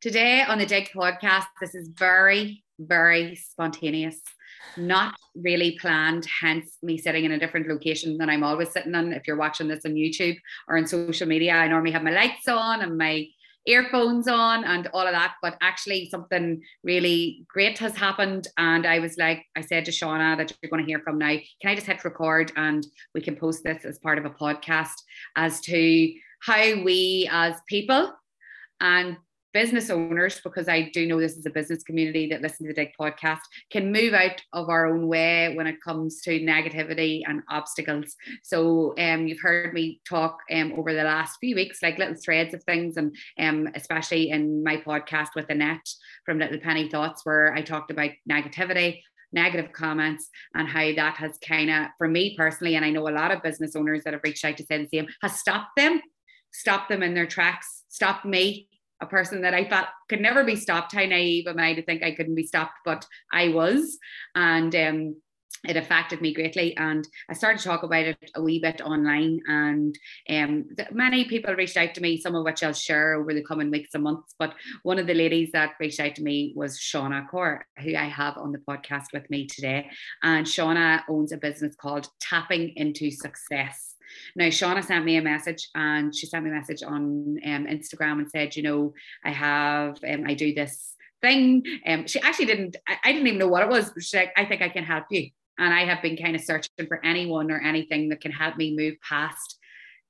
Today on the Dig podcast, this is very, very spontaneous, not really planned, hence me sitting in a different location than I'm always sitting in. If you're watching this on YouTube or on social media, I normally have my lights on and my earphones on and all of that. But actually, something really great has happened. And I was like, I said to Shauna that you're going to hear from now, can I just hit record and we can post this as part of a podcast as to how we as people and business owners, because I do know this is a business community that listen to the Dig podcast, can move out of our own way when it comes to negativity and obstacles. So um, you've heard me talk um, over the last few weeks, like little threads of things, and um, especially in my podcast with Annette from Little Penny Thoughts, where I talked about negativity, negative comments and how that has kind of, for me personally, and I know a lot of business owners that have reached out to say the same, has stopped them, stopped them in their tracks, stopped me a person that I thought could never be stopped. How naive am I to think I couldn't be stopped? But I was. And um, it affected me greatly and i started to talk about it a wee bit online and um, many people reached out to me some of which i'll share over the coming weeks and months but one of the ladies that reached out to me was shauna Corr who i have on the podcast with me today and shauna owns a business called tapping into success now, Shauna sent me a message and she sent me a message on um, Instagram and said, you know, I have, um, I do this thing. Um, she actually didn't, I, I didn't even know what it was. She's like, I think I can help you. And I have been kind of searching for anyone or anything that can help me move past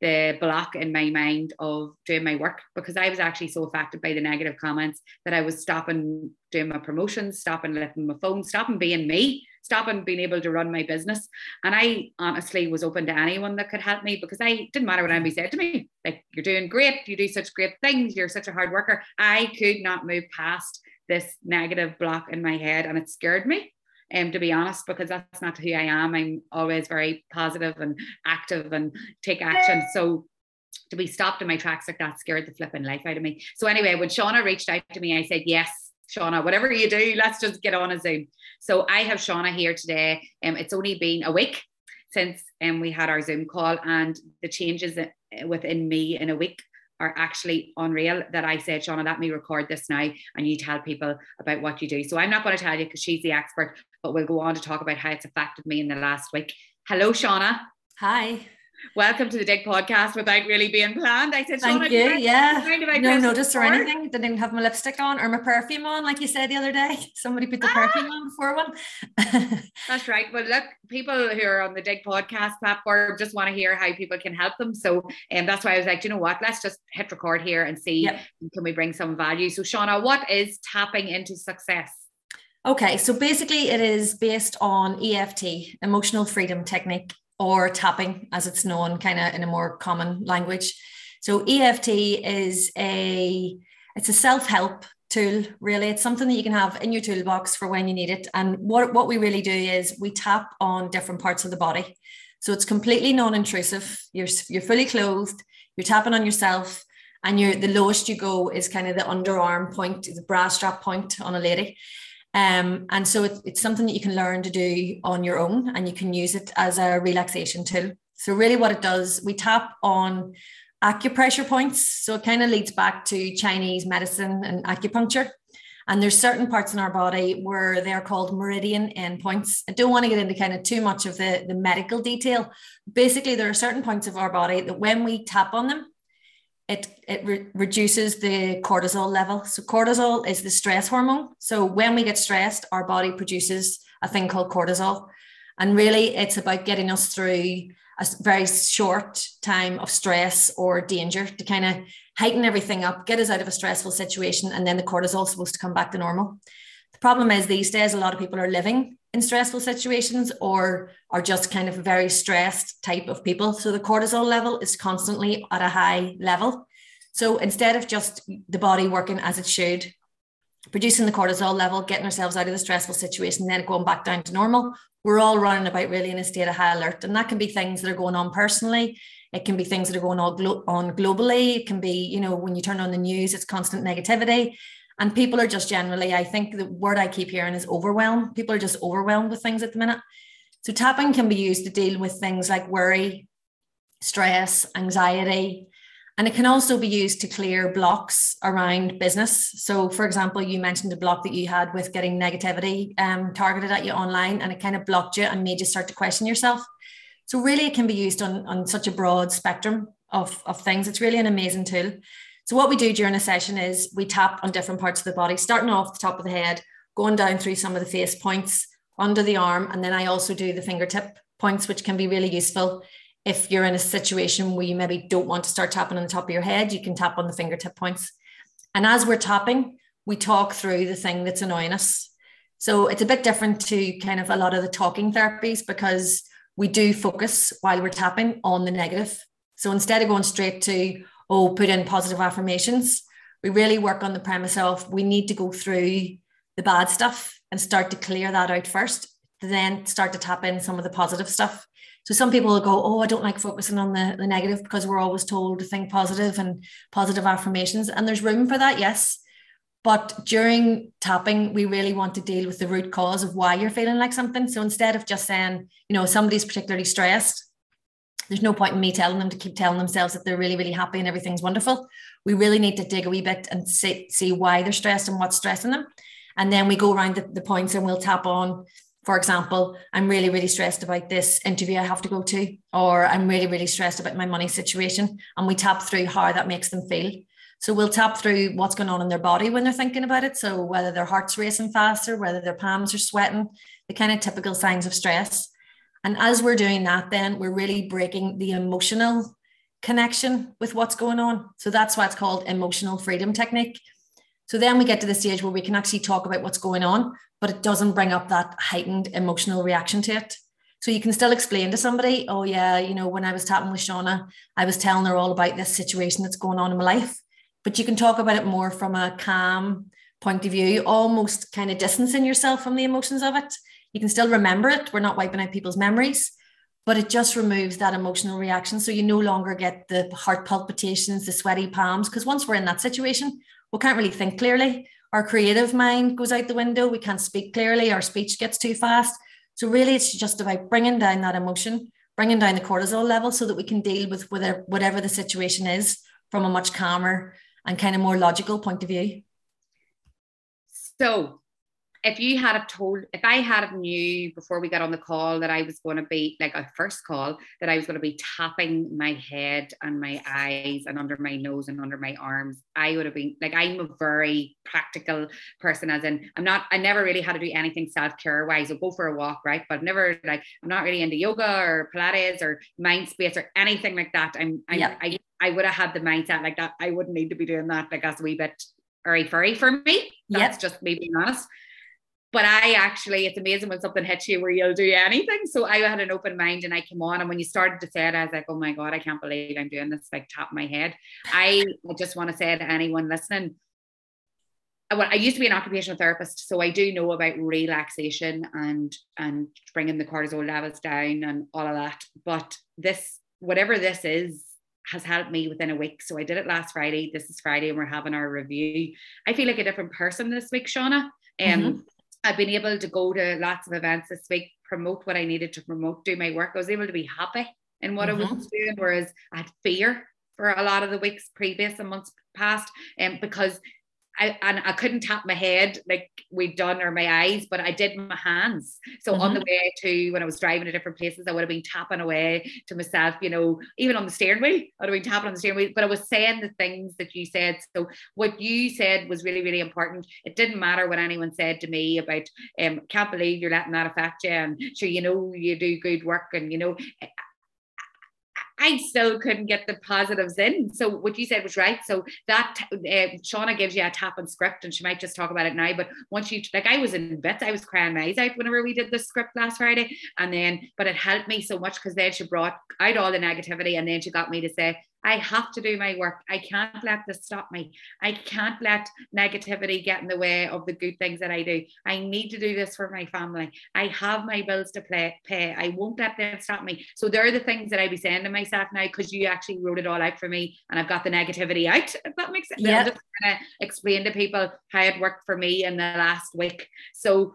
the block in my mind of doing my work because I was actually so affected by the negative comments that I was stopping doing my promotions, stopping lifting my phone, stopping being me stopping being able to run my business. And I honestly was open to anyone that could help me because I didn't matter what anybody said to me. Like, you're doing great, you do such great things, you're such a hard worker. I could not move past this negative block in my head and it scared me. Um, to be honest, because that's not who I am. I'm always very positive and active and take action. So to be stopped in my tracks like that scared the flipping life out of me. So anyway, when Shauna reached out to me, I said, yes, Shauna, whatever you do, let's just get on a Zoom. So I have Shauna here today. Um, it's only been a week since um, we had our Zoom call, and the changes within me in a week are actually unreal. That I said, Shauna, let me record this now, and you tell people about what you do. So I'm not going to tell you because she's the expert, but we'll go on to talk about how it's affected me in the last week. Hello, Shauna. Hi welcome to the Dig podcast without really being planned. I said, Thank you. Yeah. No notice or anything. Didn't even have my lipstick on or my perfume on, like you said the other day. Somebody put the ah! perfume on before one. That's right. Well, look, people who are on the Dig podcast platform just want to hear how people can help them. So um, that's why I was like, you know what? Let's just hit record here and see yep. can we bring some value. So, Shauna, what is tapping into success? Okay, so basically, it is based on EFT, emotional freedom technique or tapping as it's known kind of in a more common language. So EFT is a it's a self-help tool really. It's something that you can have in your toolbox for when you need it. And what what we really do is we tap on different parts of the body. So it's completely non-intrusive. You're you're fully clothed you're tapping on yourself and you're the lowest you go is kind of the underarm point the bra strap point on a lady um, and so it, it's something that you can learn to do on your own and you can use it as a relaxation tool. So, really, what it does, we tap on acupressure points. So, it kind of leads back to Chinese medicine and acupuncture. And there's certain parts in our body where they're called meridian endpoints. I don't want to get into kind of too much of the, the medical detail. Basically, there are certain points of our body that when we tap on them, it, it re- reduces the cortisol level. So, cortisol is the stress hormone. So, when we get stressed, our body produces a thing called cortisol. And really, it's about getting us through a very short time of stress or danger to kind of heighten everything up, get us out of a stressful situation, and then the cortisol is supposed to come back to normal. Problem is these days, a lot of people are living in stressful situations or are just kind of a very stressed type of people. So the cortisol level is constantly at a high level. So instead of just the body working as it should, producing the cortisol level, getting ourselves out of the stressful situation, then going back down to normal, we're all running about really in a state of high alert. And that can be things that are going on personally. It can be things that are going on globally. It can be, you know, when you turn on the news, it's constant negativity. And people are just generally, I think the word I keep hearing is overwhelmed. People are just overwhelmed with things at the minute. So tapping can be used to deal with things like worry, stress, anxiety. And it can also be used to clear blocks around business. So, for example, you mentioned a block that you had with getting negativity um, targeted at you online, and it kind of blocked you and made you start to question yourself. So, really, it can be used on, on such a broad spectrum of, of things. It's really an amazing tool. So, what we do during a session is we tap on different parts of the body, starting off the top of the head, going down through some of the face points, under the arm, and then I also do the fingertip points, which can be really useful if you're in a situation where you maybe don't want to start tapping on the top of your head, you can tap on the fingertip points. And as we're tapping, we talk through the thing that's annoying us. So it's a bit different to kind of a lot of the talking therapies because we do focus while we're tapping on the negative. So instead of going straight to, oh, put in positive affirmations, we really work on the premise of we need to go through the bad stuff and start to clear that out first, then start to tap in some of the positive stuff. So some people will go, Oh, I don't like focusing on the, the negative because we're always told to think positive and positive affirmations. And there's room for that, yes. But during tapping, we really want to deal with the root cause of why you're feeling like something. So instead of just saying, you know, somebody's particularly stressed, there's no point in me telling them to keep telling themselves that they're really, really happy and everything's wonderful. We really need to dig a wee bit and see, see why they're stressed and what's stressing them. And then we go around the, the points and we'll tap on for example, I'm really, really stressed about this interview I have to go to, or I'm really, really stressed about my money situation. And we tap through how that makes them feel. So we'll tap through what's going on in their body when they're thinking about it. So whether their heart's racing faster, whether their palms are sweating, the kind of typical signs of stress. And as we're doing that, then we're really breaking the emotional connection with what's going on. So that's why it's called emotional freedom technique. So then we get to the stage where we can actually talk about what's going on, but it doesn't bring up that heightened emotional reaction to it. So you can still explain to somebody, oh yeah, you know, when I was tapping with Shauna, I was telling her all about this situation that's going on in my life. But you can talk about it more from a calm point of view, almost kind of distancing yourself from the emotions of it. You can still remember it. We're not wiping out people's memories, but it just removes that emotional reaction. So you no longer get the heart palpitations, the sweaty palms, because once we're in that situation, we can't really think clearly our creative mind goes out the window. We can't speak clearly. Our speech gets too fast. So really, it's just about bringing down that emotion, bringing down the cortisol level, so that we can deal with whatever, whatever the situation is from a much calmer and kind of more logical point of view. So if you had have told if I had have knew before we got on the call that I was going to be like a first call that I was going to be tapping my head and my eyes and under my nose and under my arms, I would have been like I'm a very practical person, as in I'm not I never really had to do anything self-care wise. I'll go for a walk, right? But never like I'm not really into yoga or Pilates or mind space or anything like that. I'm, I'm yep. I I would have had the mindset like that. I wouldn't need to be doing that. Like that's a wee bit very furry for me. That's yep. just me being honest. But I actually, it's amazing when something hits you where you'll do anything. So I had an open mind and I came on. And when you started to say it, I was like, oh my God, I can't believe I'm doing this, like top of my head. I, just want to say to anyone listening, well, I used to be an occupational therapist, so I do know about relaxation and and bringing the cortisol levels down and all of that. But this, whatever this is, has helped me within a week. So I did it last Friday. This is Friday, and we're having our review. I feel like a different person this week, Shauna. Um, mm-hmm. I've been able to go to lots of events this week, promote what I needed to promote, do my work. I was able to be happy in what mm-hmm. I was doing, whereas I had fear for a lot of the weeks previous and months past, and um, because I, and I couldn't tap my head like we'd done or my eyes, but I did my hands. So mm-hmm. on the mm-hmm. way to when I was driving to different places, I would have been tapping away to myself, you know, even on the steering wheel, I would have been tapping on the steering wheel, but I was saying the things that you said. So what you said was really, really important. It didn't matter what anyone said to me about, um, can't believe you're letting that affect you. And sure, you know, you do good work and, you know, I still couldn't get the positives in. So what you said was right. So that uh, Shauna gives you a tap on script, and she might just talk about it now. But once you like, I was in bits. I was crying my eyes out whenever we did the script last Friday, and then but it helped me so much because then she brought out all the negativity, and then she got me to say, I have to do my work. I can't let this stop me. I can't let negativity get in the way of the good things that I do. I need to do this for my family. I have my bills to play, pay. I won't let them stop me. So there are the things that I be saying to myself now because you actually wrote it all out for me and I've got the negativity out. If that makes sense. Yeah. I'm just going to explain to people how it worked for me in the last week. So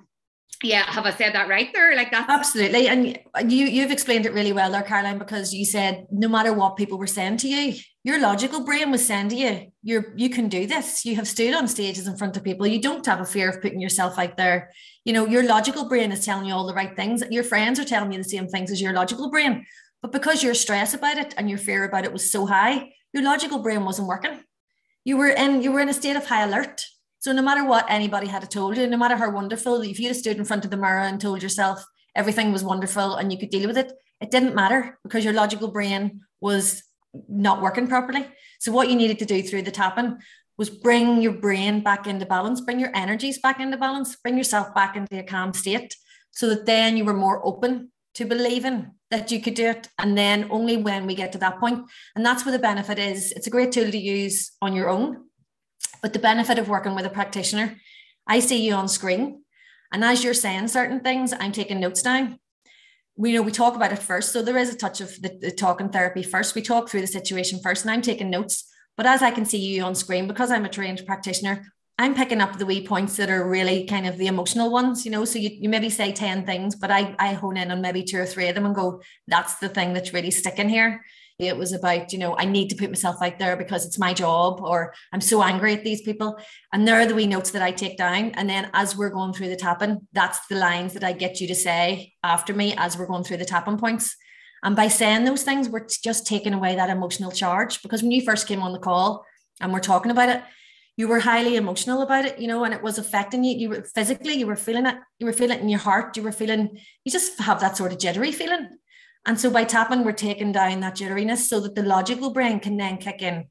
yeah have i said that right there? Like that absolutely and you you've explained it really well there caroline because you said no matter what people were saying to you your logical brain was saying to you you're you can do this. You have stood on stages in front of people. You don't have a fear of putting yourself out there. You know your logical brain is telling you all the right things. Your friends are telling you the same things as your logical brain. But because your stress about it and your fear about it was so high your logical brain wasn't working. You were in you were in a state of high alert so no matter what anybody had told you, no matter how wonderful, if you stood in front of the mirror and told yourself everything was wonderful and you could deal with it, it didn't matter because your logical brain was not working properly. So what you needed to do through the tapping was bring your brain back into balance, bring your energies back into balance, bring yourself back into a calm state so that then you were more open to believing that you could do it. And then only when we get to that point, and that's where the benefit is, it's a great tool to use on your own but the benefit of working with a practitioner, I see you on screen. And as you're saying certain things, I'm taking notes down. We know we talk about it first. So there is a touch of the, the talking therapy first. We talk through the situation first, and I'm taking notes. But as I can see you on screen, because I'm a trained practitioner, I'm picking up the wee points that are really kind of the emotional ones, you know. So you, you maybe say 10 things, but I, I hone in on maybe two or three of them and go, that's the thing that's really sticking here. It was about, you know, I need to put myself out there because it's my job, or I'm so angry at these people. And there are the wee notes that I take down. And then as we're going through the tapping, that's the lines that I get you to say after me as we're going through the tapping points. And by saying those things, we're just taking away that emotional charge. Because when you first came on the call and we're talking about it, you were highly emotional about it, you know, and it was affecting you. You were physically, you were feeling it, you were feeling it in your heart, you were feeling, you just have that sort of jittery feeling. And so by tapping, we're taking down that jitteriness so that the logical brain can then kick in.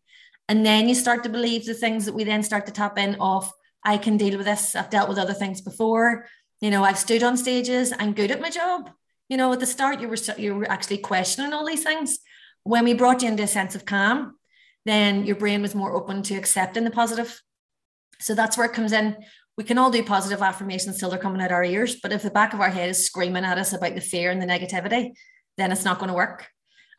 And then you start to believe the things that we then start to tap in of, I can deal with this. I've dealt with other things before. You know, I've stood on stages. I'm good at my job. You know, at the start, you were you were actually questioning all these things. When we brought you into a sense of calm, then your brain was more open to accepting the positive. So that's where it comes in. We can all do positive affirmations till they're coming out our ears, but if the back of our head is screaming at us about the fear and the negativity, then it's not going to work.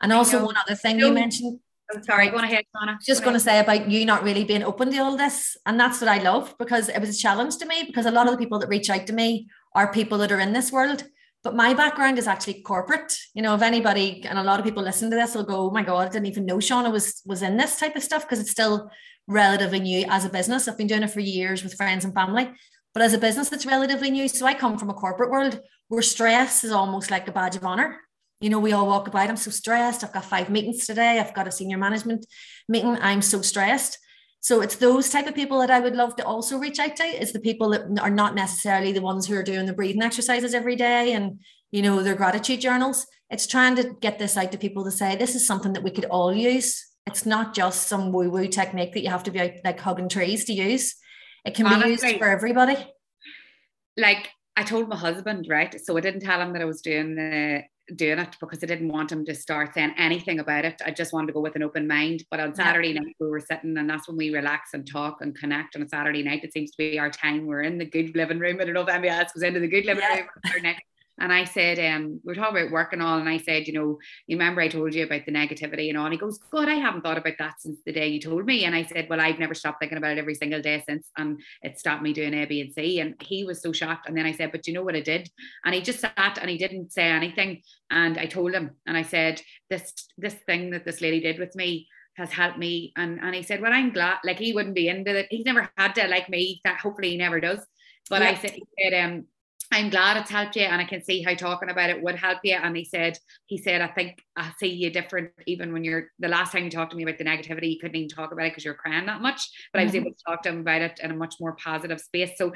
And also one other thing you mentioned. I'm sorry, go ahead, Donna. Just going to say about you not really being open to all this. And that's what I love because it was a challenge to me because a lot of the people that reach out to me are people that are in this world. But my background is actually corporate. You know, if anybody and a lot of people listen to this will go, Oh my God, I didn't even know Shauna was was in this type of stuff because it's still relatively new as a business. I've been doing it for years with friends and family. But as a business, it's relatively new. So I come from a corporate world where stress is almost like a badge of honor you know, we all walk about, I'm so stressed. I've got five meetings today. I've got a senior management meeting. I'm so stressed. So it's those type of people that I would love to also reach out to. It's the people that are not necessarily the ones who are doing the breathing exercises every day and, you know, their gratitude journals. It's trying to get this out to people to say, this is something that we could all use. It's not just some woo woo technique that you have to be out like hugging trees to use. It can Honestly, be used for everybody. Like I told my husband, right? So I didn't tell him that I was doing the doing it because I didn't want him to start saying anything about it. I just wanted to go with an open mind. But on Saturday night, we were sitting, and that's when we relax and talk and connect. On a Saturday night, it seems to be our time. We're in the good living room. I don't know if anybody else was into the good living yeah. room. And I said, um, we are talking about work and all. And I said, you know, you remember I told you about the negativity and all. And he goes, God, I haven't thought about that since the day you told me. And I said, Well, I've never stopped thinking about it every single day since. And it stopped me doing A, B, and C. And he was so shocked. And then I said, But you know what I did? And he just sat and he didn't say anything. And I told him, and I said, This this thing that this lady did with me has helped me. And and he said, Well, I'm glad, like he wouldn't be into it. He's never had to like me, that hopefully he never does. But yeah. I said, he said, um, I'm glad it's helped you and I can see how talking about it would help you. And he said, he said, I think I see you different even when you're the last time you talked to me about the negativity, you couldn't even talk about it because you're crying that much. But mm-hmm. I was mm-hmm. able to talk to him about it in a much more positive space. So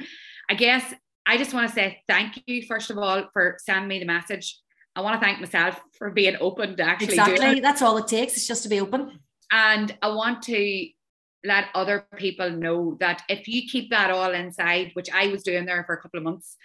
I guess I just want to say thank you, first of all, for sending me the message. I want to thank myself for being open to actually exactly. That's all it takes. It's just to be open. And I want to let other people know that if you keep that all inside, which I was doing there for a couple of months,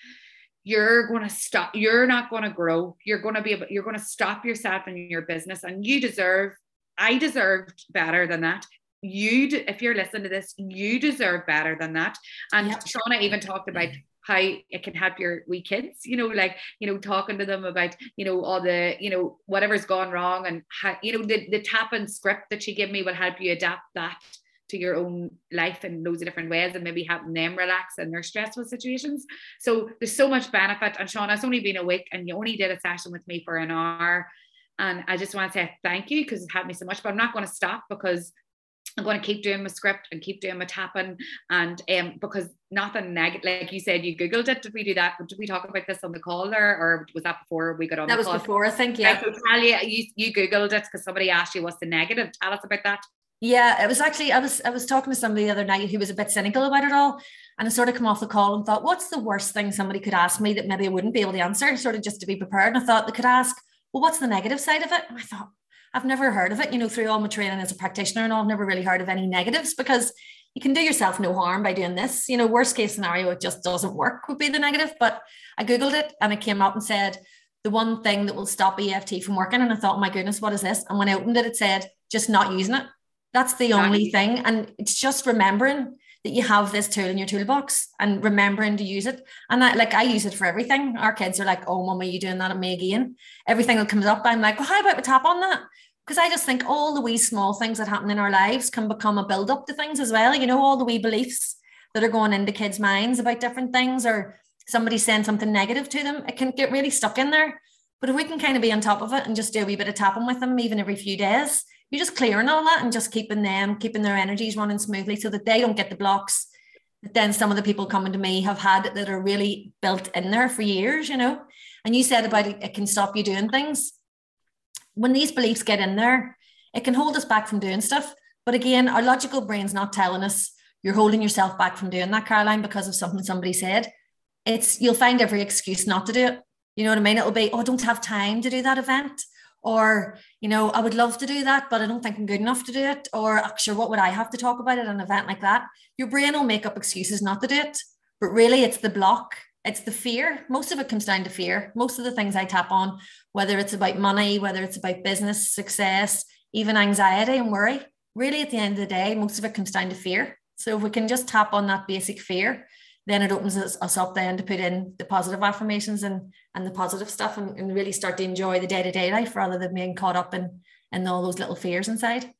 you're going to stop you're not going to grow. You're going to be able you're going to stop yourself and your business and you deserve i deserved better than that. You if you're listening to this you deserve better than that. And yep. shauna even talked about how it can help your wee kids, you know, like, you know, talking to them about, you know, all the, you know, whatever's gone wrong and how, you know, the, the tap and script that she gave me will help you adapt that to your own life in loads of different ways and maybe helping them relax in their stressful situations. So there's so much benefit. And Sean, it's only been a week and you only did a session with me for an hour. And I just want to say thank you because it helped me so much. But I'm not going to stop because I'm going to keep doing my script and keep doing my tapping. And um, because nothing negative, like you said, you Googled it. Did we do that? Did we talk about this on the call there? Or was that before we got on that was call? before, I think, yeah. So tell you, you, you Googled it because somebody asked you what's the negative. Tell us about that. Yeah, it was actually I was I was talking to somebody the other night who was a bit cynical about it all. And I sort of come off the call and thought, what's the worst thing somebody could ask me that maybe I wouldn't be able to answer, sort of just to be prepared. And I thought they could ask, well, what's the negative side of it? And I thought, I've never heard of it, you know, through all my training as a practitioner and all, I've never really heard of any negatives because you can do yourself no harm by doing this. You know, worst case scenario, it just doesn't work would be the negative. But I Googled it and it came up and said, the one thing that will stop EFT from working. And I thought, oh my goodness, what is this? And when I opened it, it said, just not using it. That's the only thing. And it's just remembering that you have this tool in your toolbox and remembering to use it. And I like I use it for everything. Our kids are like, oh, mom, are you doing that at me again? Everything that comes up, I'm like, well, how about we tap on that? Because I just think all the wee small things that happen in our lives can become a build up to things as well. You know, all the wee beliefs that are going into kids' minds about different things or somebody saying something negative to them, it can get really stuck in there. But if we can kind of be on top of it and just do a wee bit of tapping with them, even every few days, you're just clearing all that and just keeping them, keeping their energies running smoothly so that they don't get the blocks that then some of the people coming to me have had that are really built in there for years, you know. And you said about it, can stop you doing things. When these beliefs get in there, it can hold us back from doing stuff. But again, our logical brain's not telling us you're holding yourself back from doing that, Caroline, because of something somebody said. It's you'll find every excuse not to do it. You know what I mean? It'll be, oh, I don't have time to do that event or you know i would love to do that but i don't think i'm good enough to do it or uh, sure what would i have to talk about at an event like that? Your brain will make up excuses not to do it but really it's the block it's the fear. Most of it comes down to fear. Most of the things i tap on whether it's about money whether it's about business success even anxiety and worry really at the end of the day most of it comes down to fear. So if we can just tap on that basic fear then it opens us, up then to put in the positive affirmations and and the positive stuff and, and really start to enjoy the day-to-day life rather than being caught up in in all those little fears inside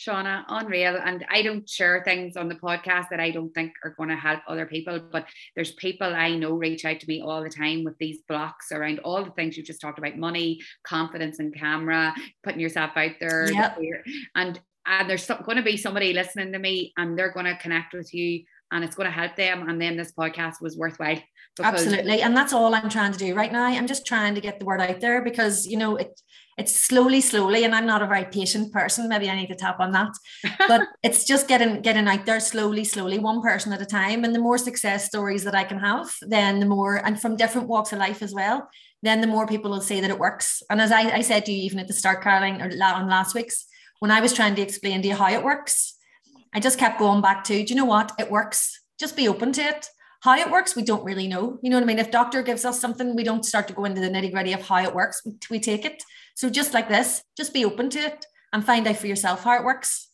Shauna, unreal. And I don't share things on the podcast that I don't think are going to help other people. But there's people I know reach out to me all the time with these blocks around all the things you just talked about money, confidence and camera, putting yourself out there. Yep. And and there's going to be somebody listening to me and they're going to connect with you and it's going to help them. And then this podcast was worthwhile. Absolutely. And that's all I'm trying to do right now. I'm just trying to get the word out there because, you know, it it's slowly, slowly, and I'm not a very patient person. Maybe I need to tap on that. But it's just getting getting out there slowly, slowly, one person at a time. And the more success stories that I can have, then the more, and from different walks of life as well, then the more people will say that it works. And as I, I said to you, even at the start, Caroline, or on last week's, when I was trying to explain to you how it works, I just kept going back to, do you know what? It works. Just be open to it. How it works, we don't really know. You know what I mean? If doctor gives us something, we don't start to go into the nitty gritty of how it works. We, we take it. So just like this, just be open to it and find out for yourself how it works.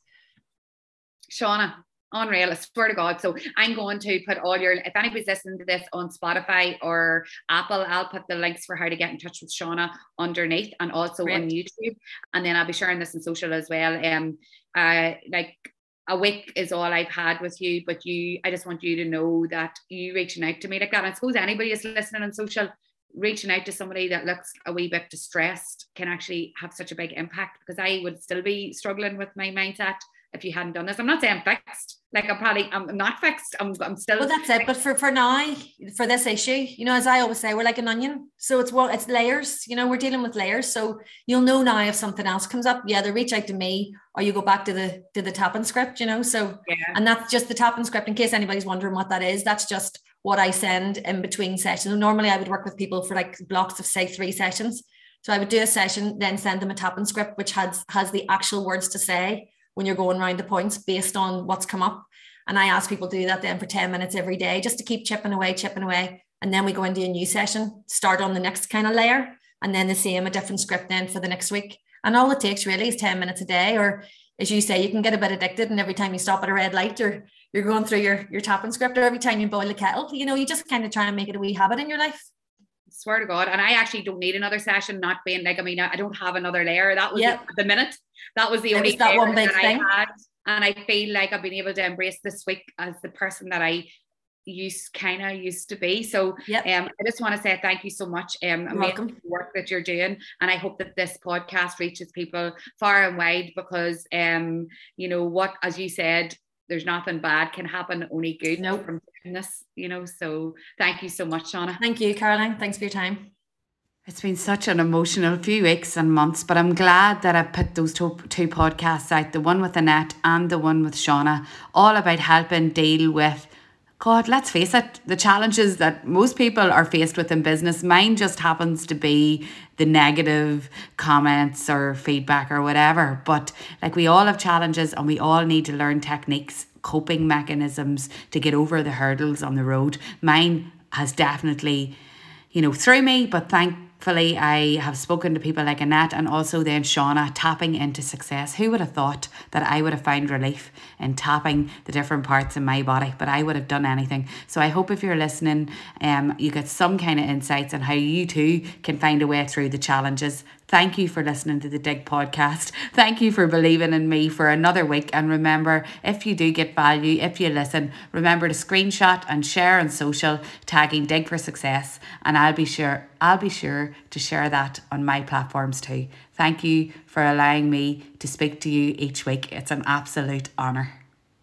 Shauna, unreal. I swear to God. So I'm going to put all your, if anybody's listening to this on Spotify or Apple, I'll put the links for how to get in touch with Shauna underneath and also Great. on YouTube. And then I'll be sharing this in social as well. Um, uh, like a week is all I've had with you, but you, I just want you to know that you reaching out to me like that. And I suppose anybody is listening on social, reaching out to somebody that looks a wee bit distressed can actually have such a big impact because I would still be struggling with my mindset if you hadn't done this. I'm not saying I'm fixed. Like I'm probably I'm not fixed. I'm I'm still. Well, that's it. But for for now, for this issue, you know, as I always say, we're like an onion. So it's what it's layers. You know, we're dealing with layers. So you'll know now if something else comes up. Yeah, they reach out to me, or you go back to the to the tapping script. You know, so yeah. and that's just the tapping script. In case anybody's wondering what that is, that's just what I send in between sessions. Normally, I would work with people for like blocks of say three sessions. So I would do a session, then send them a tapping script, which has has the actual words to say when you're going around the points based on what's come up. And I ask people to do that then for 10 minutes every day just to keep chipping away, chipping away. And then we go into a new session, start on the next kind of layer, and then the same, a different script then for the next week. And all it takes really is 10 minutes a day. Or as you say, you can get a bit addicted. And every time you stop at a red light or you're going through your, your tapping script, or every time you boil a kettle, you know, you just kind of try and make it a wee habit in your life swear to God. And I actually don't need another session, not being like, I mean, I don't have another layer. That was yep. the, the minute. That was the only was that one big that thing. I had. and I feel like I've been able to embrace this week as the person that I used kind of used to be. So yep. um, I just want to say thank you so much. Um, amazing work that you're doing, and I hope that this podcast reaches people far and wide because um, you know what, as you said, there's nothing bad can happen, only good nope. from doing this. You know, so thank you so much, Shauna. Thank you, Caroline. Thanks for your time. It's been such an emotional few weeks and months, but I'm glad that I put those two, two podcasts out the one with Annette and the one with Shauna, all about helping deal with God, let's face it, the challenges that most people are faced with in business, mine just happens to be the negative comments or feedback or whatever. But like we all have challenges and we all need to learn techniques, coping mechanisms to get over the hurdles on the road. Mine has definitely, you know, through me, but thank Thankfully, I have spoken to people like Annette and also then Shauna tapping into success. Who would have thought that I would have found relief in tapping the different parts in my body? But I would have done anything. So I hope if you're listening, um, you get some kind of insights on how you too can find a way through the challenges Thank you for listening to the Dig podcast. Thank you for believing in me for another week. And remember, if you do get value, if you listen, remember to screenshot and share on social, tagging Dig for Success. And I'll be sure I'll be sure to share that on my platforms too. Thank you for allowing me to speak to you each week. It's an absolute honour.